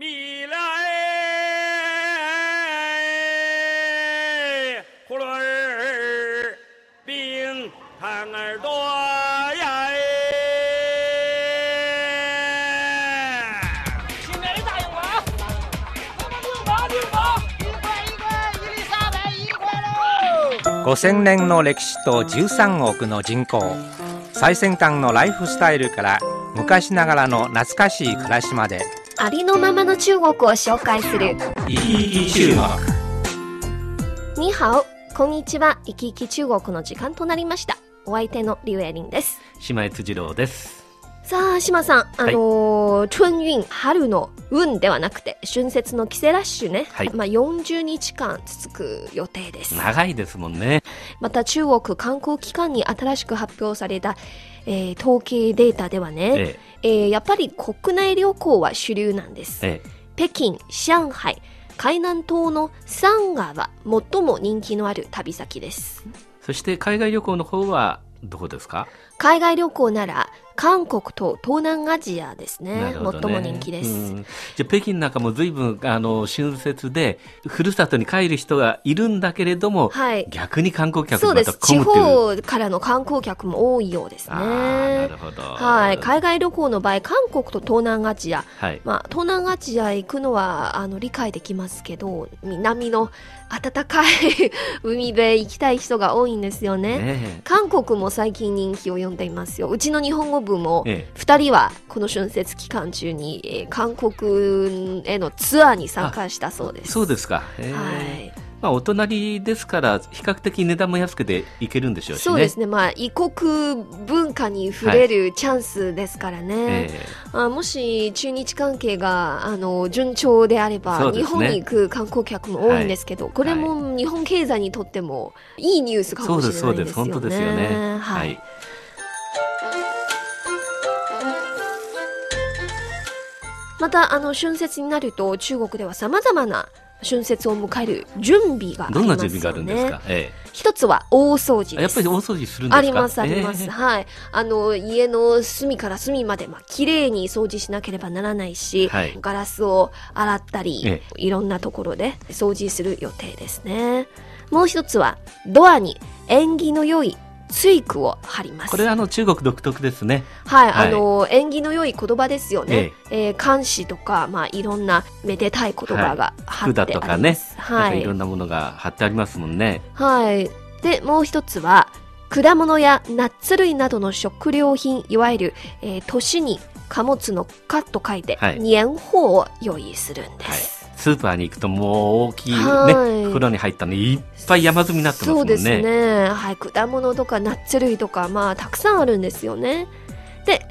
米来，葫芦儿，冰糖儿多呀！新来的大洋娃，我们牛毛牛毛，一块一块，伊丽莎白一块喽。5000年の歴史と13億の人口最先端のライフスタイルから昔ながらの懐かしい暮らしまでありのままの中国を紹介する。生き生き中国。にハオこんにちは。生き生き中国の時間となりました。お相手のリュウエリンです。姉妹辻郎です。さあ島さんあのー春運春の運ではなくて春節の帰省ラッシュね、はいまあ、40日間続く予定です長いですもんね。また中国観光機関に新しく発表された、えー統計データではね、ええーやっぱり国内旅行は主流なんですえ、え北京、上海、海南島の三河は最も人気のある旅先です。え。そして海外旅行の方はどこですか？海外旅行なら韓国と東南アジアですね。ね最も人気です。うんじゃあ北京なんかも随分あの春節でふるさとに帰る人がいるんだけれども、はい。逆に観光客そうです。地。方からの観光客も多いようですああ、なねる。ほど。はい。海外旅行の場合、韓国と東南アジア。はい。まあ、東南アジア行くのはあの理解できますけど、南の暖かい 海辺行きたい人が多いんですよね。ね韓国も最近人気を呼んでいますよ。うちの日本語部もええ2人はこの春節期間中に、えー韓国へのツアーに参加したそうです。そうですか。ええはい。まあお隣ですから比較的値段も安くて行けるんでしょうしね。そうですね。まあ、異国文化に触れるチャンスですからね。ええあもし中日関係があの順調であれば、ね日本に行く観光客も多いんですけど、これも日本経済にとってもいいニュースかもしれないですよね。そうですそうです本当ですよねははいまたあの春節になると中国ではさまざまな春節を迎える準備がありますよね。どんな準備があるんですか？え一つは大掃除え。です。やっぱり大掃除するんですか？ありますあります、ええはいあの家の隅から隅までまあ綺麗に掃除しなければならないし、はいガラスを洗ったり、えいろんなところで掃除する予定ですねもう一つはドアに縁起の良いツイクを貼りますこれはあの中国独特ですね。はい、はいあの縁起の良い言葉ですよね、えー漢詩とか、まあ、いろんなめでたい言葉が貼服ってあります、だとかね、はいいろんなものが貼ってありますもんね。はい。で、もう一つは、果物やナッツ類などの食料品、いわゆる、えー年に貨物の貨と書いて、はい年貨を用意するんではいす。。スーパーに行くともう大きいね、はい袋に入ったのいっぱい山積みになってますもんね。そうですね。はい。果物とかナッツ類とか、まあ、たくさんあるんですよね。で、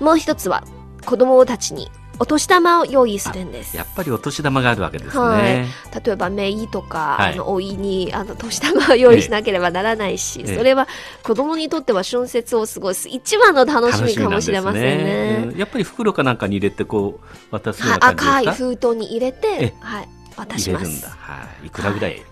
もう一つは、子供たちにお年玉を用意するんです。やっぱりお年玉があるわけですね。はい例えばメイとか、はいあのおいにあの年玉を用意しなければならないし、ええそれは子供にとっては春節を過ごす一番の楽しみかもしれませんね。うんやっぱり袋かなんかに入れてこう渡すようはな感じですか？封筒に入れてえ、はい、渡します入れるんだ。。はい。いくらぐらい。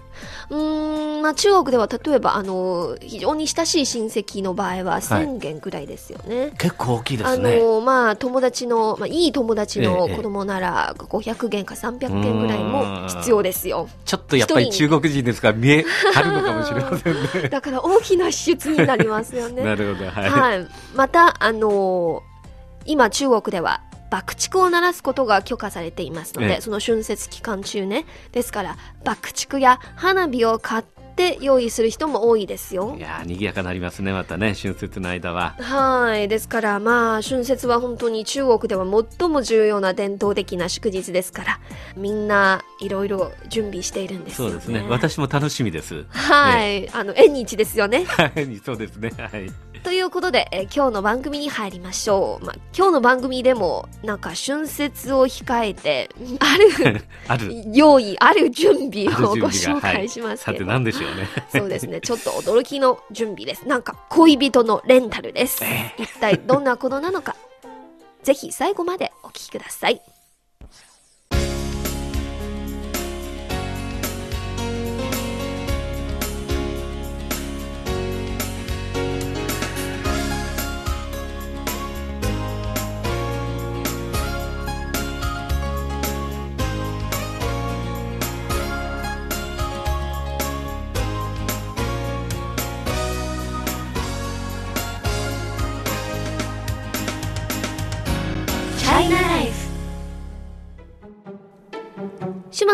うーん、まあ中国では例えばあの非常に親しい親戚の場合は1000元ぐらいですよね。結構大きいであすね。のまあ友達の、まあ、いい友達のええ子供なら500元か300元ぐらいも必要ですよ。ちょっとやっぱり中国人ですから見え張るのかもしれませんね。だから大きな支出になりますよね。なるほど。はい。はい。また、あのー今中国では爆竹を鳴らすことが許可されていますので、ええその春節期間中ね。ですから、爆竹や花火を買って用意する人も多いですよい。やー賑やかになりますねまたね春節の間は。はい。ですから、まあ、春節は本当に中国では最も重要な伝統的な祝日ですから、みんないろいろ準備しているんですよね。そうですね。私も楽しみです。はい。あの、縁日ですよね。はい、そうですね。はい。ということで、えー今日の番組に入りましょう。まあ、今日の番組でも、なんか春節を控えて、あるある。用意、ある準備をご紹介しますさてけど。何でしょう？ね。そうですね。ちょっと驚きの準備です。なんか恋人のレンタルです。一体どんなことなのか。ぜひ最後までお聞きください。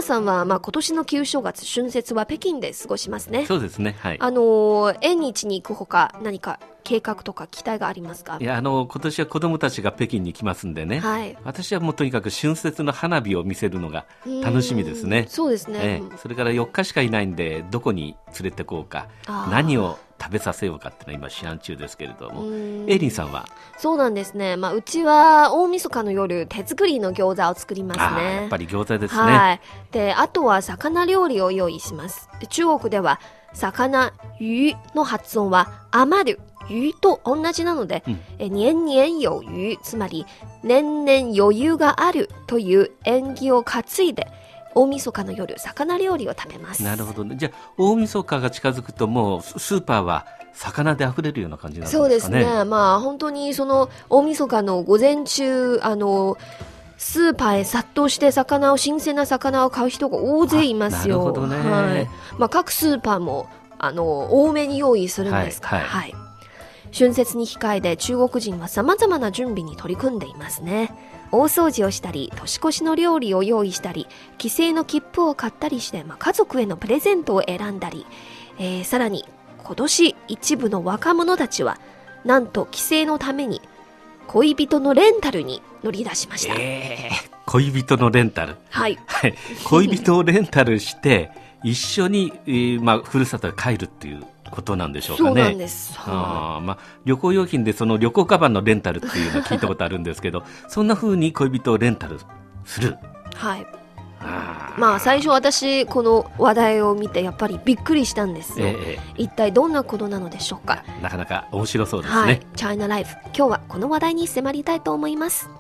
さんは、まあ、今年の旧正月、春節は北京で過ごしますね。そうですね。はい。あのー縁日に行くほか、何か計画とか期待がありますか？いや、あの、今年は子供たちが北京に来ますんでね。はい。私はもうとにかく春節の花火を見せるのが楽しみですうんね。そうですね。ええそれから4日しかいないんで、どこに連れてこうか、何を食べさせようかっていうのは今、思案中ですけれども。うんエイリンさんは、そうなんですね。まあ、うちは大晦日の夜、手作りの餃子を作りますね。やっぱり餃子ですね。はい。で、あとは魚料理を用意します。で中国では、魚、魚の発音は余る、魚と同じなので、うんえ年々有余、つまり、年々余裕があるという縁起を担いで、大晦日の夜、魚料理を食べます。なるほどね。じゃあ、大晦日が近づくと、もうススーパーは魚で溢れるような感じなんですかね？そうですね。まあ本当にその大晦日の午前中、あの、スーパーへ殺到して魚を、新鮮な魚を買う人が大勢いますよ。あなるほどねはい。まあ各スーパーも、あの、多めに用意するんですから。はいはい。春節に控えて中国人は様々な準備に取り組んでいますね。大掃除をしたり、年越しの料理を用意したり、帰省の切符を買ったりして、まあ、家族へのプレゼントを選んだり、えーさらに今年一部の若者たちは、なんと帰省のために恋人のレンタルに乗り出しました。ええ恋人のレンタル？はい。はい。恋人をレンタルして、一緒に、えーまあ、ふるさとへ帰るっていうことなんでしょうかね。そうなんです。はあーまあ、旅行用品でその旅行カバンのレンタルっていうのは聞いたことあるんですけど、そんな風に恋人をレンタルする？い。はい。まあ最初私この話題を見てやっぱりびっくりしたんですよ。ええ一体どんなことなのでしょうか。なかなか面白そうですはいね。。チャイナライフ。今日はこの話題に迫りたいと思います。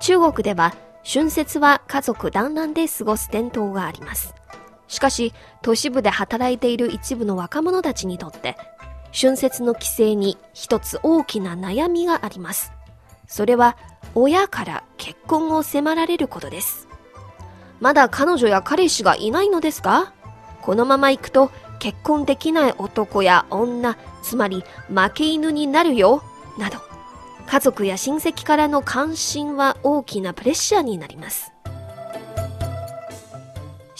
中国では春節は家族団らんで過ごす伝統があります。しかし、都市部で働いている一部の若者たちにとって、春節の帰省に一つ大きな悩みがあります。それは、親から結婚を迫られることです。まだ彼女や彼氏がいないのですか？このまま行くと結婚できない男や女、つまり負け犬になるよ、など、家族や親戚からの関心は大きなプレッシャーになります。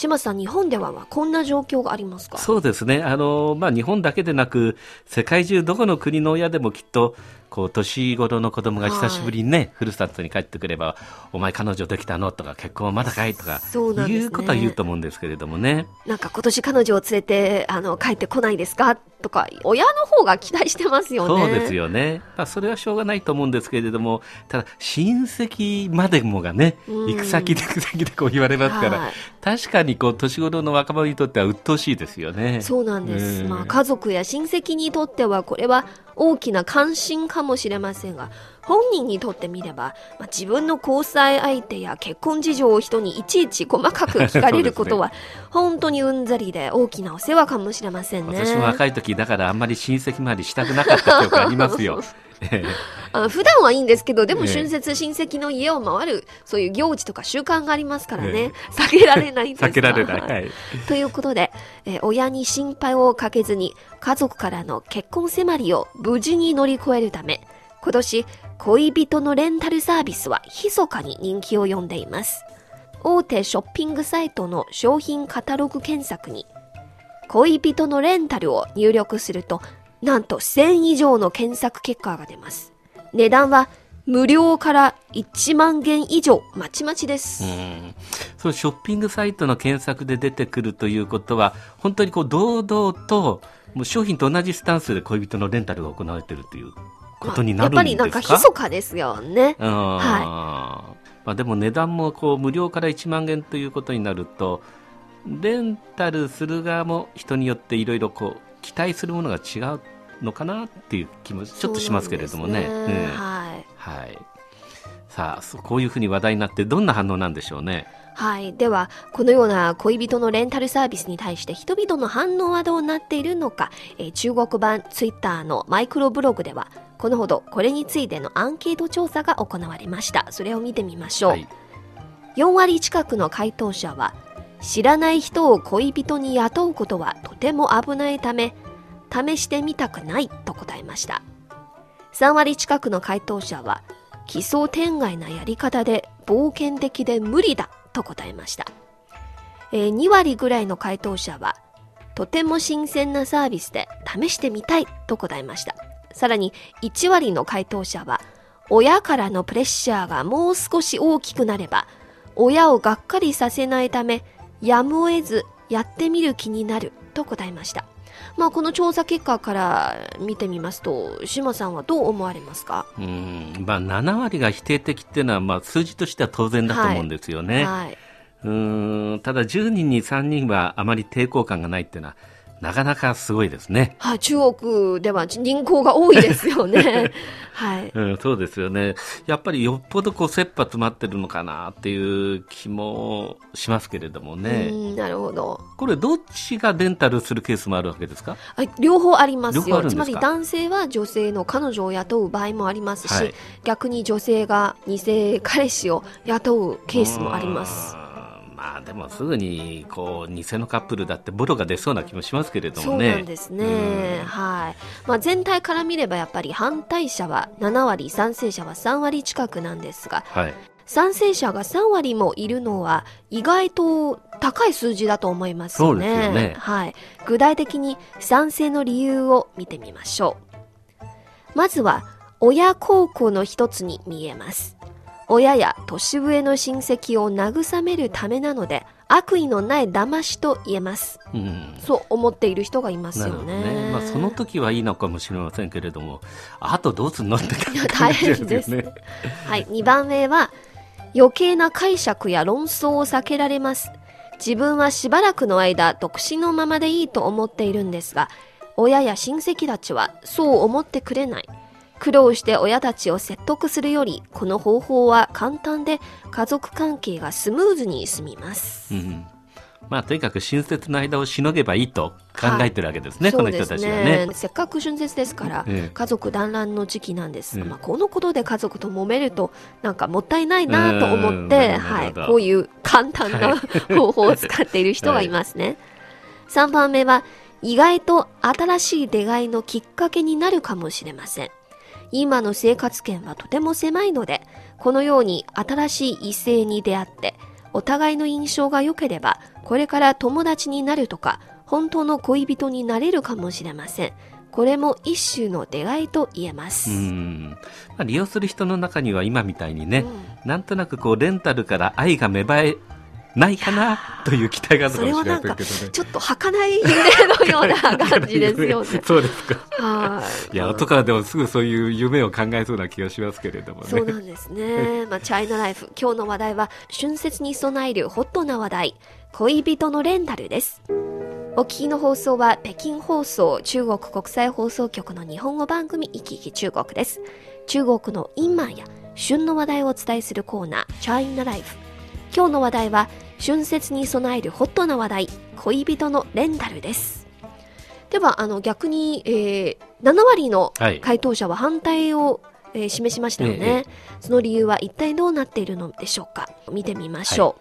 島さん、日本ではこんな状況がありますか？そうですね。あの、まあ、日本だけでなく、世界中どこの国の親でもきっと、こう、年頃の子供が久しぶりにね、ふるさとに帰ってくれば、お前彼女できたの？とか、結婚はまだかいとか、いうことは言うと思うんですけれどもね。なんか今年彼女を連れて、あの、帰ってこないですか？とか、親の方が期待してますよね。そうですよね。まあ、それはしょうがないと思うんですけれども、ただ、親戚までもがね、うん行く先で行く先でこう言われますから、はい確かにこう、年頃の若者にとっては鬱陶しいですよね。そうなんです。うんまあ、家族や親戚にとってはこれは大きな関心かもしれませんが、本人にとってみれば、まあ、自分の交際相手や結婚事情を人にいちいち細かく聞かれることは、本当にうんざりで大きなお世話かもしれませんね。私も若い時、だからあんまり親戚回りしたくなかった記憶ありますよ。ええあ普段はいいんですけど、でもええ春節親戚の家を回る、そういう行事とか習慣がありますからえね、避けられないんです避けられない。ははい。ということで、えー親に心配をかけずに家族からの結婚迫りを無事に乗り越えるため、今年恋人のレンタルサービスは密かに人気を呼んでいます。大手ショッピングサイトの商品カタログ検索に恋人のレンタルを入力すると、なんと1000以上の検索結果が出ます。値段は無料から1万元以上まちまちです。うんそのショッピングサイトの検索で出てくるということは、本当にこう堂々と、もう商品と同じスタンスで恋人のレンタルが行われているということになるんですか、まあやっぱりなんか密かですよね。うんまあ、でも値段もこう無料から1万円ということになると、レンタルする側も人によっていろいろこう期待するものが違うのかなっていう気もちょっとしますけれどもね。ねうんはい。はい。さあ、こういうふうに話題になってどんな反応なんでしょうね。はい。では、このような恋人のレンタルサービスに対して人々の反応はどうなっているのか、えー中国版ツイッターのマイクロブログでは、このほどこれについてのアンケート調査が行われました。それを見てみましょう。はい。4割近くの回答者は、知らない人を恋人に雇うことはとても危ないため、試してみたくないと答えました。3割近くの回答者は、奇想天外なやり方で冒険的で無理だと答えました。えー2割ぐらいの回答者は、とても新鮮なサービスで試してみたいと答えました。さらに1割の回答者は、親からのプレッシャーがもう少し大きくなれば、親をがっかりさせないため、やむを得ずやってみる気になると答えました。まあこの調査結果から見てみますと、島さんはどう思われますか？うんまあ、7割が否定的っていうのは、まあ、数字としては当然だと思うんですよね。はい。うーんただ10人に3人はあまり抵抗感がないっていうのはなかなかすごいですね。はい、中国では人口が多いですよね。はい。うん、そうですよね。やっぱりよっぽどこう切羽詰まってるのかなっていう気もしますけれどもうね。ん、なるほど。これどっちがレンタルするケースもあるわけですか？はい両方ありますよ。すか？つまり男性は女性の彼女を雇う場合もありますし、はい逆に女性が偽彼氏を雇うケースもあります。まあでもすぐにこう偽のカップルだってボロが出そうな気もしますけれどそうもね。なんですね。はい。まあ全体から見ればやっぱり反対者は7割、賛成者は3割近くなんですが、はい。賛成者が3割もいるのは意外と高い数字だと思いますよね。そうですよねはい。具体的に賛成の理由を見てみましょう。まずは親孝行の一つに見えます。親や年上の親戚を慰めるためなので悪意のない騙しと言えます。うん。そう思っている人がいますよね。ね。まあその時はいいのかもしれませんけれども、あとどうすんのって感じや大変です。はい、2番目は余計な解釈や論争を避けられます。自分はしばらくの間独身のままでいいと思っているんですが、親や親戚たちはそう思ってくれない。苦労して親たちを説得するより、この方法は簡単で家族関係がスムーズに進みます。うん。まあとにかく親切の間をしのげばいいと考えてるわけですね、この人たちはね。せっかく春節ですから、ええ家族団らんの時期なんですが、ええまあ、このことで家族と揉めるとなんかもったいないなと思って、はい、こういう簡単な方法を使っている人がいますね。3番目は意外と新しい出会いのきっかけになるかもしれません。今の生活圏はとても狭いので、このように新しい異性に出会って、お互いの印象が良ければ、これから友達になるとか、本当の恋人になれるかもしれません。これも一種の出会いと言えます。うんまあ、利用する人の中には今みたいにね、うんなんとなくこうレンタルから愛が芽生えないかなという期待があるそかもしれなんか、ませんけどね。ちょっと儚い夢のような感じですよね。そうですか。はい。いや、男はでもすぐそういう夢を考えそうな気がしますけれどもね。そうなんですね。まあ、チャイナライフ。今日の話題は、春節に備えるホットな話題、恋人のレンタルです。お聞きの放送は、北京放送、中国国際放送局の日本語番組、いきいき中国です。中国の今や旬の話題をお伝えするコーナー、チャイナライフ。今日の話題は、春節に備えるホットな話題、恋人のレンタルです。では、あの、逆に、えー、7割のはい。回答者は反対を、えー示しましたよね、えその理由は一体どうなっているのでしょうか。見てみましょ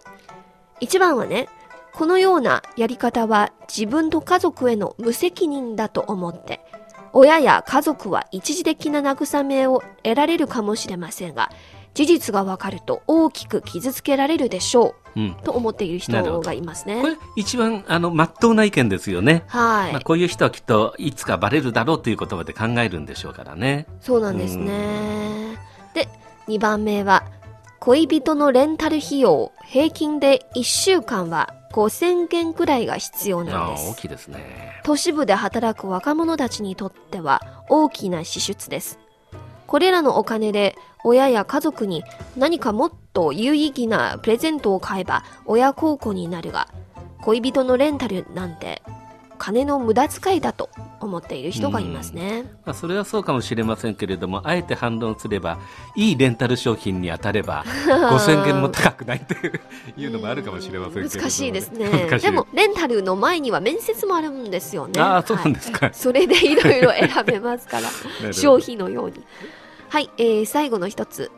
う。1番はね、このようなやり方は自分と家族への無責任だと思って、親や家族は一時的な慰めを得られるかもしれませんが、事実がわかると大きく傷つけられるでしょうんうと思っている人がいますね。これ一番あの真っ当な意見ですよね。はい、まあ、こういう人はきっといつかバレるだろうという言葉で考えるんでしょうからね。そうなんですね。で、2番目は、恋人のレンタル費用、平均で1週間は5000元くらいが必要なんああ大です。きいですね。都市部で働く若者たちにとっては大きな支出です。これらのお金で親や家族に何かもっと有意義なプレゼントを買えば親孝行になるが、恋人のレンタルなんて金の無駄遣いだと思っている人がいますね。まあ、それはそうかもしれませんけれども、あえて反論すれば、いいレンタル商品に当たれば、5000元も高くないというのもあるかもしれませんけれども、難しいですね。でもレンタルの前には面接もあるんですよね。ああ、そうなんですか。はい。それでいろいろ選べますから。ほど。消費のようにはい、えー最後の一つ。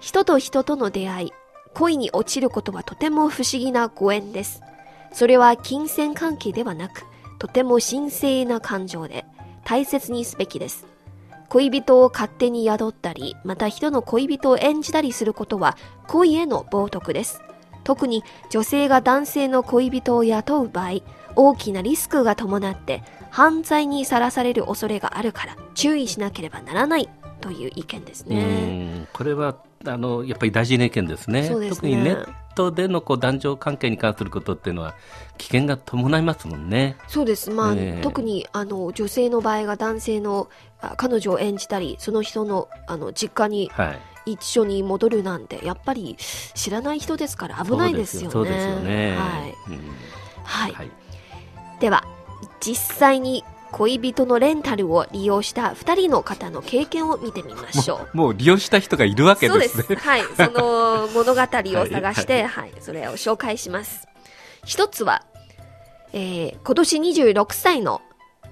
人と人との出会い。恋に落ちることはとても不思議なご縁です。それは金銭関係ではなくとても神聖な感情で大切にすべきです。恋人を勝手に宿ったり、また人の恋人を演じたりすることは恋への冒涜です。特に女性が男性の恋人を雇う場合、大きなリスクが伴って犯罪にさらされる恐れがあるから注意しなければならない。という意見ですうね。んこれはあのやっぱり大事な意見ですねすね特にネットでのこう男女関係に関することっていうのは危険が伴いますもんね。そうです。まあ、ええ特にあの女性の場合が男性のあ彼女を演じたり、その人のあの実家にはい一緒に戻るなんて、やっぱり知らない人ですから危ないですよね。そうですよね。はい。うんはい。はいでは、実際に恋人のレンタルを利用した2人の方の経験を見てみましょう。もう利用した人がいるわけそうでですす。はい。その物語を探して、ははい、それを紹介します。一つは、えー今年26歳の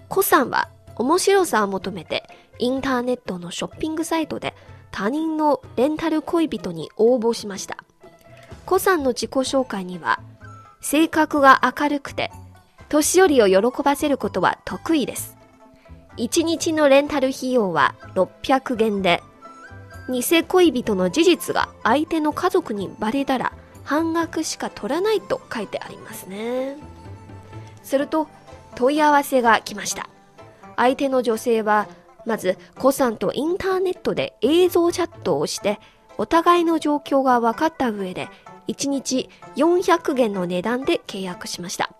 コさんは面白さを求めてインターネットのショッピングサイトで他人のレンタル恋人に応募しました。コさんの自己紹介には、性格が明るくて、年寄りを喜ばせることは得意です。1日のレンタル費用は600元で、偽恋人の事実が相手の家族にバレたら半額しか取らないと書いてありますね。すると問い合わせが来ました。相手の女性はまず子さんとインターネットで映像チャットをしてお互いの状況が分かった上で1日400元の値段で契約しました。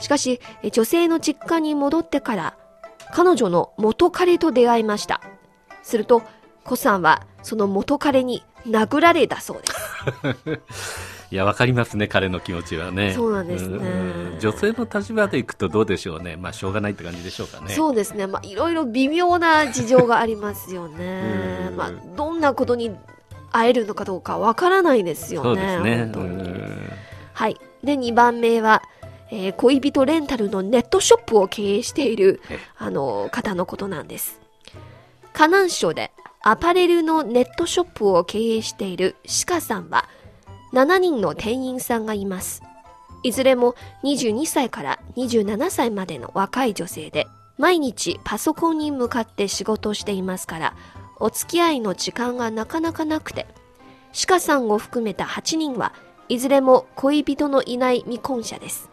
しかしえ女性の実家に戻ってから彼女の元彼と出会いました。すると、コさんはその元彼に殴られたそうです。いや、わかりますね、彼の気持ちはね。そうなんですねうん女性の立場でいくとどうでしょうね。まあ、しょうがないって感じでしょうかね。そうですね。まあ、いろいろ微妙な事情がありますよね う。んまあ、どんなことに会えるのかどうかわからないですよね。そうですね。本当にうんはい。で、2番目は、えー恋人レンタルのネットショップを経営しているえ、あの、方のことなんです。河南省でアパレルのネットショップを経営している鹿さんは、7人の店員さんがいます。いずれも22歳から27歳までの若い女性で、毎日パソコンに向かって仕事をしていますから、お付き合いの時間がなかなかなくて、鹿さんを含めた8人はいずれも恋人のいない未婚者です。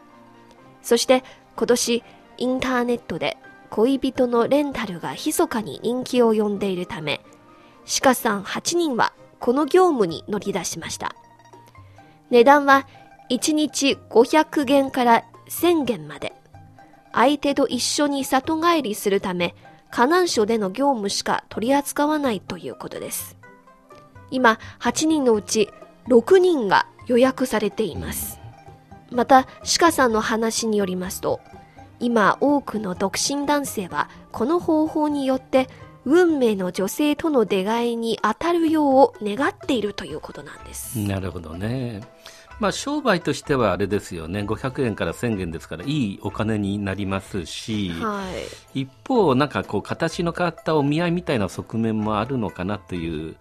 そして今年インターネットで恋人のレンタルが密かに人気を呼んでいるため、鹿さん8人はこの業務に乗り出しました。値段は1日500元から1000元まで。相手と一緒に里帰りするため、河南省での業務しか取り扱わないということです。今、8人のうち6人が予約されています。また、鹿さんの話によりますと、今多くの独身男性はこの方法によって運命の女性との出会いに当たるよう願っているということなんです。なるほどね。まあ、商売としてはあれですよね。500円から1000円ですから、いいお金になりますし、はい。一方、なんかこう、形の変わったお見合いみたいな側面もあるのかなという、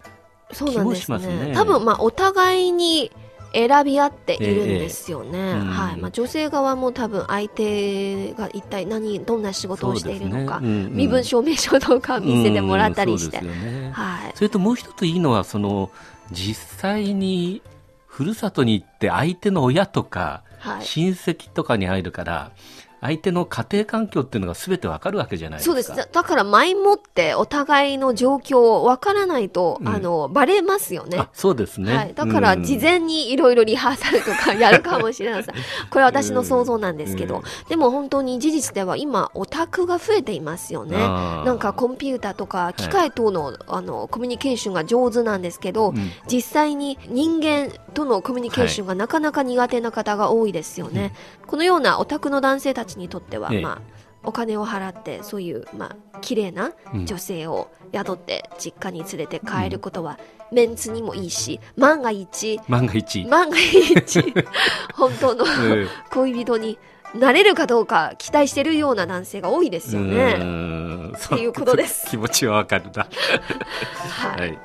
そうなんです気もしますね。ね多分、まあ、お互いに選び合っているんですよね。えうんはい。まあ、女性側も多分相手が一体何、どんな仕事をしているのか、ねうんうん身分証明書とか見せてもらったりして。うんそね。はい。それともう一ついいのは、その、実際に、ふるさとに行って相手の親とか、はい。親戚とかに会えるから、相手の家庭環境っていうのが全てわかるわけじゃないですか。そうです。だだから前もってお互いの状況をわからないと、うんあの、バレますよねあ。そうですね。はい。だから、うん事前にいろいろリハーサルとかやるかもしれません。これは私の想像なんですけど、うんでも本当に事実では今、オタクが増えていますよね。なんかコンピューターとか機械との,、あのコミュニケーションが上手なんですけど、うん実際に人間とのコミュニケーションがなかなか苦手な方が多いですよね。このようなオタクの男性たちにとっては、ええまあ、お金を払ってそういう、まあ、綺麗なうん女性を宿って実家に連れて帰ることは、メンツにもいいし万が一万が一。万が一 本当のうん恋人になれるかどうか期待してるような男性が多いですようね。んっていうことです気持ちはわかるな。は、はいい。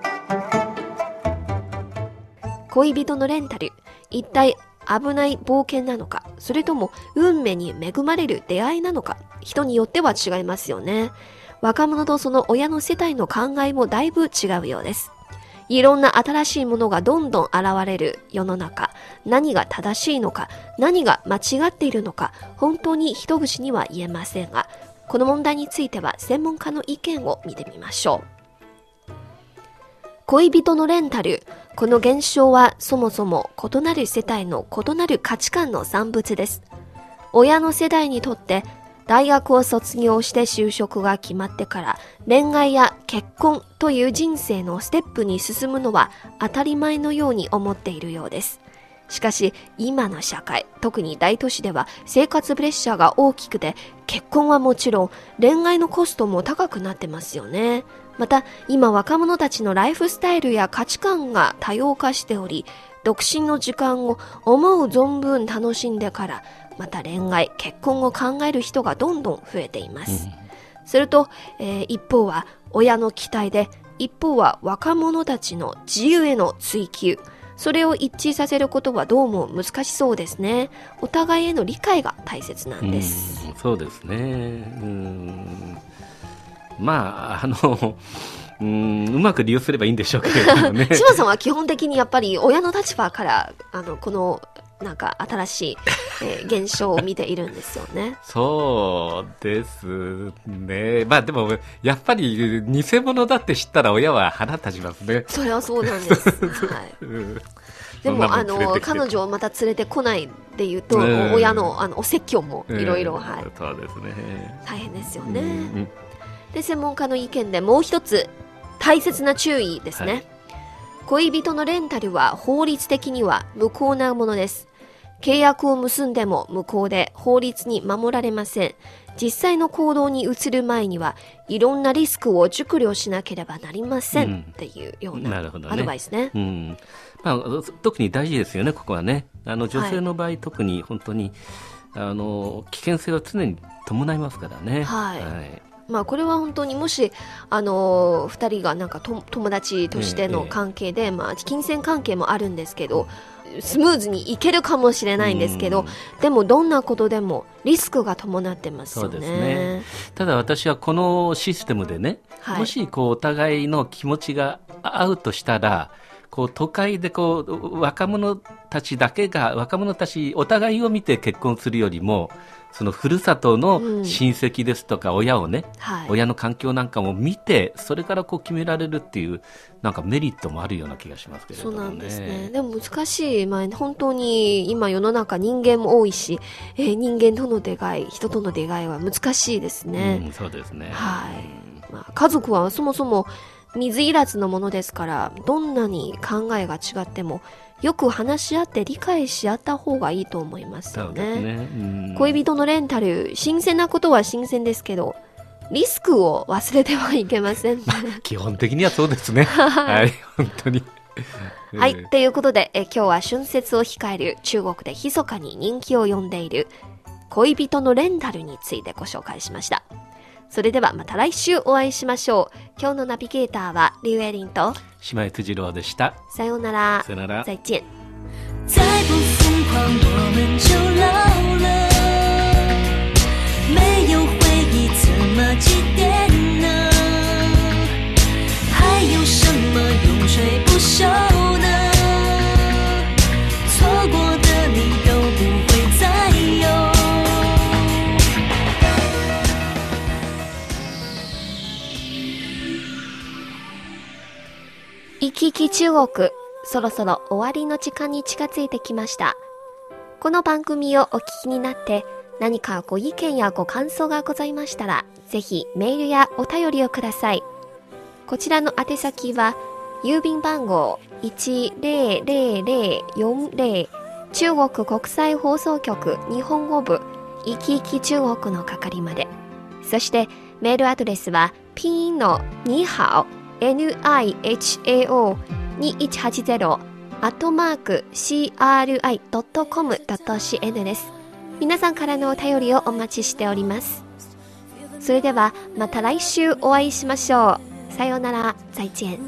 恋人のレンタル一体危ない冒険なのかそれとも運命に恵まれる出会いなのか人によっては違いますよね若者とその親の世代の考えもだいぶ違うようです。いろんな新しいものがどんどん現れる世の中。何が正しいのか、何が間違っているのか、本当に一口には言えませんが、この問題については専門家の意見を見てみましょう。恋人のレンタル。この現象はそもそも異なる世帯の異なる価値観の産物です。親の世代にとって大学を卒業して就職が決まってから恋愛や結婚という人生のステップに進むのは当たり前のように思っているようです。しかし今の社会、特に大都市では生活プレッシャーが大きくて結婚はもちろん恋愛のコストも高くなってますよね。また今若者たちのライフスタイルや価値観が多様化しており、独身の時間を思う存分楽しんでからまた恋愛、結婚を考える人がどんどん増えています。すると、えー一方は親の期待で、一方は若者たちの自由への追求。それを一致させることはどうも難しそうですね。お互いへの理解が大切なんです。うんそうですね。うんまあ、あの、うん、うまく利用すればいいんでしょうけれどもね。島さんは基本的にやっぱり親の立場から、あの、この、なんか新しい、えー現象を見ているんですよね。そうですね。まあでも、やっぱり偽物だって知ったら親は腹立ちますね。それはそうなんです。はい。うんでも、あの、彼女をまた連れてこないっていうと、うん親の、あの、お説教もいろいろ、うんはい。そうですね。大変ですようんね。で、専門家の意見でもう一つ、大切な注意ですね。はい恋人のレンタルは法律的には無効なものです。契約を結んでも無効で法律に守られません。実際の行動に移る前にはいろんなリスクを熟慮しなければなりません、うんっていうようなアドバイスね。うんまあ、特に大事ですよね、ここはね。あの女性の場合、特に本当にあの危険性は常に伴いますからね。はいまあこれは本当にもし、あのー二人がなんかと友達としての関係で、まあ金銭関係もあるんですけど、スムーズにいけるかもしれないんですけど、うん。でもどんなことでもリスクが伴ってますよね。そうですね。ただ私はこのシステムでね、はい。もしこうお互いの気持ちが合うとしたら、こう都会でこう若者たちだけが若者たちお互いを見て結婚するよりもそのふるさとのうん親戚ですとか親をね、はい。親の環境なんかも見てそれからこう決められるっていうなんかメリットもあるような気がしますけれどもね。そうなんですね。でも難しい。まあ、本当に今世の中人間も多いし、えー人間との出会い、人との出会いは難しいですね。うん、そうですね。はい。まあ、家族はそもそも水いらずのものですから、どんなに考えが違っても、よく話し合って理解し合った方がいいと思いますよね。ね。うん恋人のレンタル、新鮮なことは新鮮ですけど、リスクを忘れてはいけません ね。基本的にはそうですね。はい、本当に。はい。えーということで、え今日は春節を控える中国で密かに人気を呼んでいる恋人のレンタルについてご紹介しました。それではまた来週お会いしましょう。今日のナビゲーターはリュウエリンと、姉妹辻郎でした。さようならさ。よなら。再见。再不疯狂，我们就老了。没有回忆怎么祭奠呢？还有什么永垂不朽呢？错过きいき中国、そろそろ終わりの時間に近づいてきました。この番組をお聞きになって、何かご意見やご感想がございましたら、ぜひメールやお便りをください。こちらの宛先は、郵便番号10040中国国際放送局日本語部生き生き中国の係まで。そしてメールアドレスはピンの2ハオ nihao2180 アットマーク cri.com.cn です。皆さんからのお便りをお待ちしております。それではまた来週お会いしましょう。さようなら、再见。